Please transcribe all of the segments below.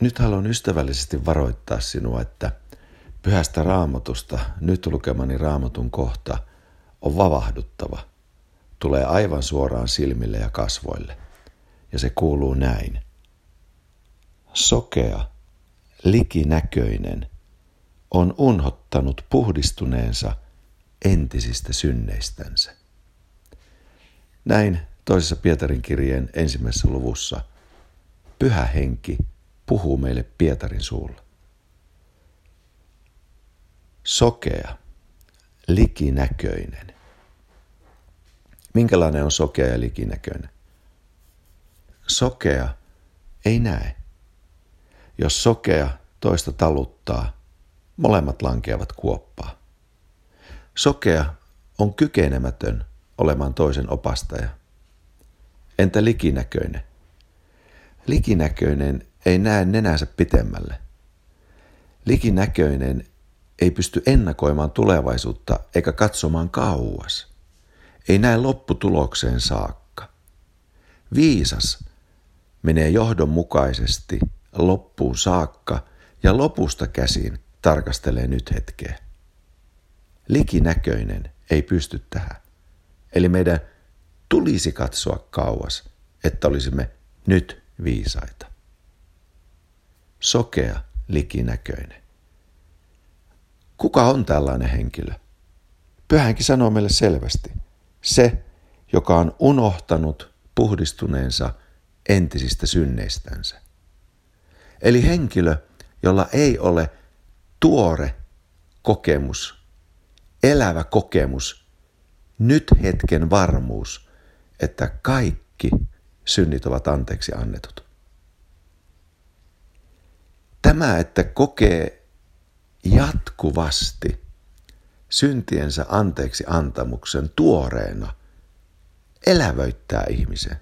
Nyt haluan ystävällisesti varoittaa sinua, että pyhästä raamatusta nyt lukemani raamatun kohta on vavahduttava. Tulee aivan suoraan silmille ja kasvoille. Ja se kuuluu näin. Sokea, likinäköinen, on unhottanut puhdistuneensa entisistä synneistänsä. Näin toisessa Pietarin kirjeen ensimmäisessä luvussa Pyhä Henki puhuu meille Pietarin suulla. Sokea, likinäköinen. Minkälainen on sokea ja likinäköinen? Sokea ei näe. Jos sokea toista taluttaa, molemmat lankeavat kuoppaa. Sokea on kykenemätön olemaan toisen opastaja. Entä likinäköinen? Likinäköinen ei näe nenänsä pitemmälle. Likinäköinen ei pysty ennakoimaan tulevaisuutta eikä katsomaan kauas. Ei näe lopputulokseen saakka. Viisas menee johdonmukaisesti loppuun saakka ja lopusta käsin tarkastelee nyt hetkeä. Likinäköinen ei pysty tähän. Eli meidän tulisi katsoa kauas, että olisimme nyt viisaita. Sokea, likinäköinen. Kuka on tällainen henkilö? Pyhänkin sanoo meille selvästi. Se, joka on unohtanut puhdistuneensa entisistä synneistänsä. Eli henkilö, jolla ei ole tuore kokemus, elävä kokemus, nyt hetken varmuus, että kaikki synnit ovat anteeksi annetut. Tämä, että kokee jatkuvasti syntiensä anteeksi antamuksen tuoreena, elävöittää ihmisen.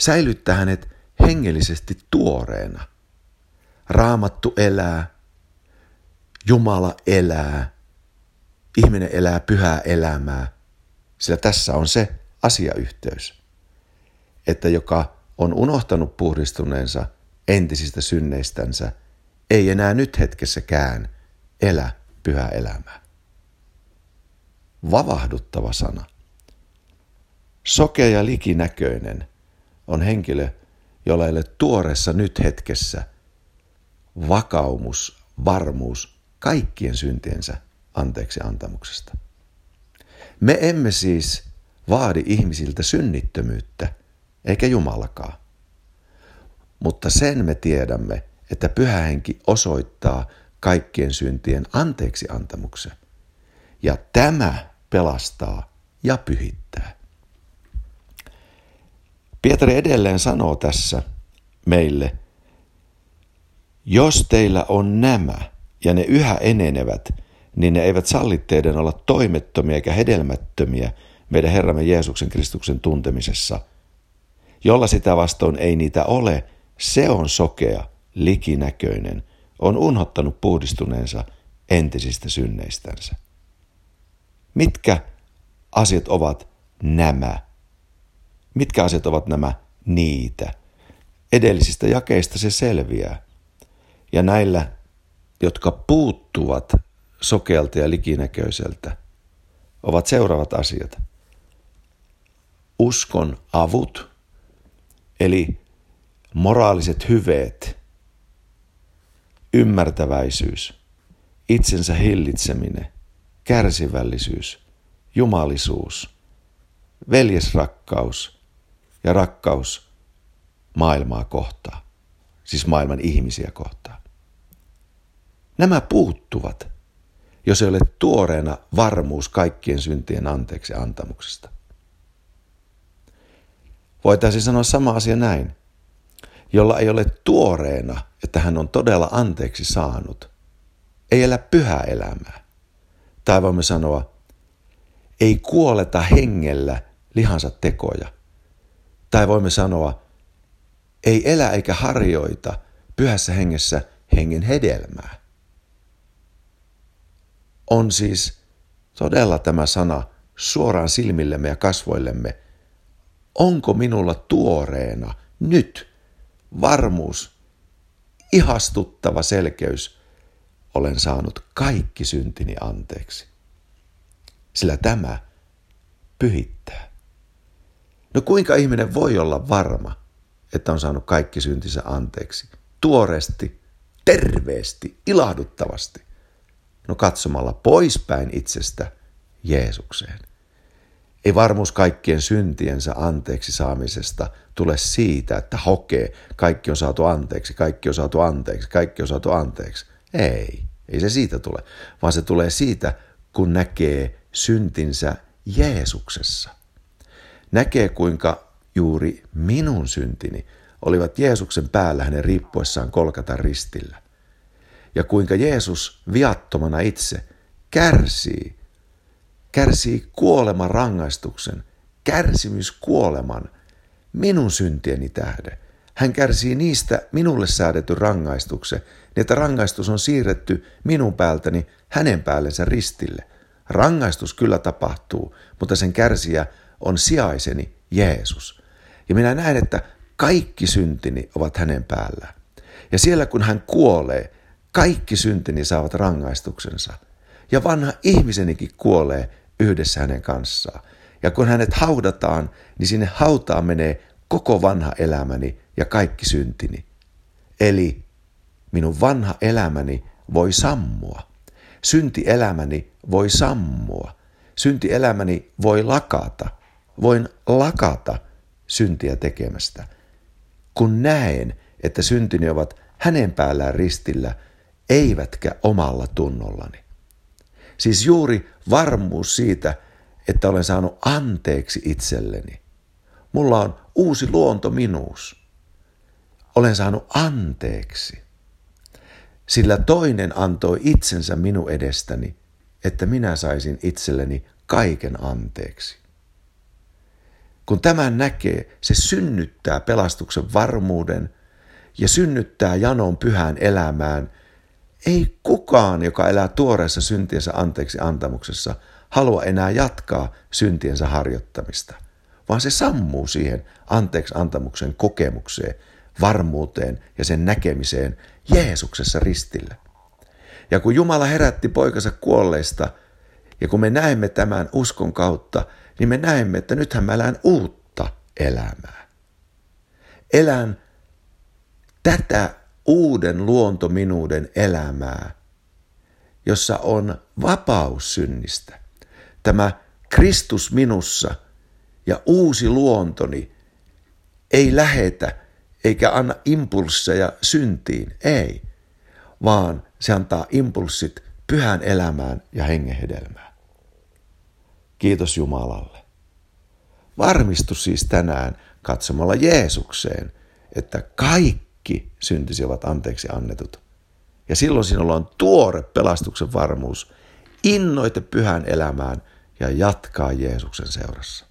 Säilyttää hänet hengellisesti tuoreena. Raamattu elää, Jumala elää, ihminen elää pyhää elämää, sillä tässä on se asiayhteys, että joka on unohtanut puhdistuneensa entisistä synneistänsä, ei enää nyt hetkessäkään elä pyhää elämää. Vavahduttava sana. Sokea ja likinäköinen on henkilö, jolla ei ole tuoressa nyt hetkessä vakaumus, varmuus kaikkien syntiensä anteeksi antamuksesta. Me emme siis vaadi ihmisiltä synnittömyyttä, eikä Jumalakaan. Mutta sen me tiedämme, että pyhä henki osoittaa kaikkien syntien anteeksi antamuksen. Ja tämä pelastaa ja pyhittää. Pietari edelleen sanoo tässä meille, jos teillä on nämä ja ne yhä enenevät, niin ne eivät salli teidän olla toimettomia eikä hedelmättömiä meidän Herramme Jeesuksen Kristuksen tuntemisessa. Jolla sitä vastoin ei niitä ole, se on sokea, likinäköinen, on unhottanut puhdistuneensa entisistä synneistänsä. Mitkä asiat ovat nämä? Mitkä asiat ovat nämä niitä? Edellisistä jakeista se selviää. Ja näillä, jotka puuttuvat sokealta ja likinäköiseltä, ovat seuraavat asiat. Uskon avut, eli moraaliset hyveet, ymmärtäväisyys, itsensä hillitseminen, kärsivällisyys, jumalisuus, veljesrakkaus ja rakkaus maailmaa kohtaan, siis maailman ihmisiä kohtaan. Nämä puuttuvat, jos ei ole tuoreena varmuus kaikkien syntien anteeksi antamuksesta. Voitaisiin sanoa sama asia näin jolla ei ole tuoreena, että hän on todella anteeksi saanut, ei elä pyhää elämää. Tai voimme sanoa, ei kuoleta hengellä lihansa tekoja. Tai voimme sanoa, ei elä eikä harjoita pyhässä hengessä hengen hedelmää. On siis todella tämä sana suoraan silmillemme ja kasvoillemme. Onko minulla tuoreena nyt varmuus ihastuttava selkeys, olen saanut kaikki syntini anteeksi. Sillä tämä pyhittää. No kuinka ihminen voi olla varma, että on saanut kaikki syntinsä anteeksi? Tuoresti, terveesti, ilahduttavasti. No katsomalla poispäin itsestä Jeesukseen. Ei varmuus kaikkien syntiensä anteeksi saamisesta tule siitä, että hokee, kaikki on saatu anteeksi, kaikki on saatu anteeksi, kaikki on saatu anteeksi. Ei, ei se siitä tule, vaan se tulee siitä, kun näkee syntinsä Jeesuksessa. Näkee, kuinka juuri minun syntini olivat Jeesuksen päällä hänen riippuessaan kolkata ristillä. Ja kuinka Jeesus viattomana itse kärsii kärsii kuoleman rangaistuksen, kärsimyskuoleman minun syntieni tähden. Hän kärsii niistä minulle säädetty rangaistuksen, niin että rangaistus on siirretty minun päältäni hänen päällensä ristille. Rangaistus kyllä tapahtuu, mutta sen kärsijä on sijaiseni Jeesus. Ja minä näen, että kaikki syntini ovat hänen päällään. Ja siellä kun hän kuolee, kaikki syntini saavat rangaistuksensa. Ja vanha ihmisenikin kuolee yhdessä hänen kanssaan. Ja kun hänet haudataan, niin sinne hautaan menee koko vanha elämäni ja kaikki syntini. Eli minun vanha elämäni voi sammua. Syntielämäni voi sammua. Syntielämäni voi lakata. Voin lakata syntiä tekemästä. Kun näen, että syntini ovat hänen päällään ristillä, eivätkä omalla tunnollani. Siis juuri varmuus siitä, että olen saanut anteeksi itselleni. Mulla on uusi luonto minuus. Olen saanut anteeksi. Sillä toinen antoi itsensä minun edestäni, että minä saisin itselleni kaiken anteeksi. Kun tämän näkee, se synnyttää pelastuksen varmuuden ja synnyttää janon pyhään elämään – ei kukaan, joka elää tuoreessa syntiensä anteeksi antamuksessa, halua enää jatkaa syntiensä harjoittamista, vaan se sammuu siihen anteeksi antamuksen kokemukseen, varmuuteen ja sen näkemiseen Jeesuksessa ristillä. Ja kun Jumala herätti poikansa kuolleista, ja kun me näemme tämän uskon kautta, niin me näemme, että nythän mä elän uutta elämää. Elän tätä uuden luontominuuden elämää, jossa on vapaus synnistä. Tämä Kristus minussa ja uusi luontoni ei lähetä eikä anna impulsseja syntiin, ei, vaan se antaa impulssit pyhän elämään ja hengehedelmään. Kiitos Jumalalle. Varmistu siis tänään katsomalla Jeesukseen, että kaikki kaikki syntisi ovat anteeksi annetut. Ja silloin sinulla on tuore pelastuksen varmuus, innoite pyhän elämään ja jatkaa Jeesuksen seurassa.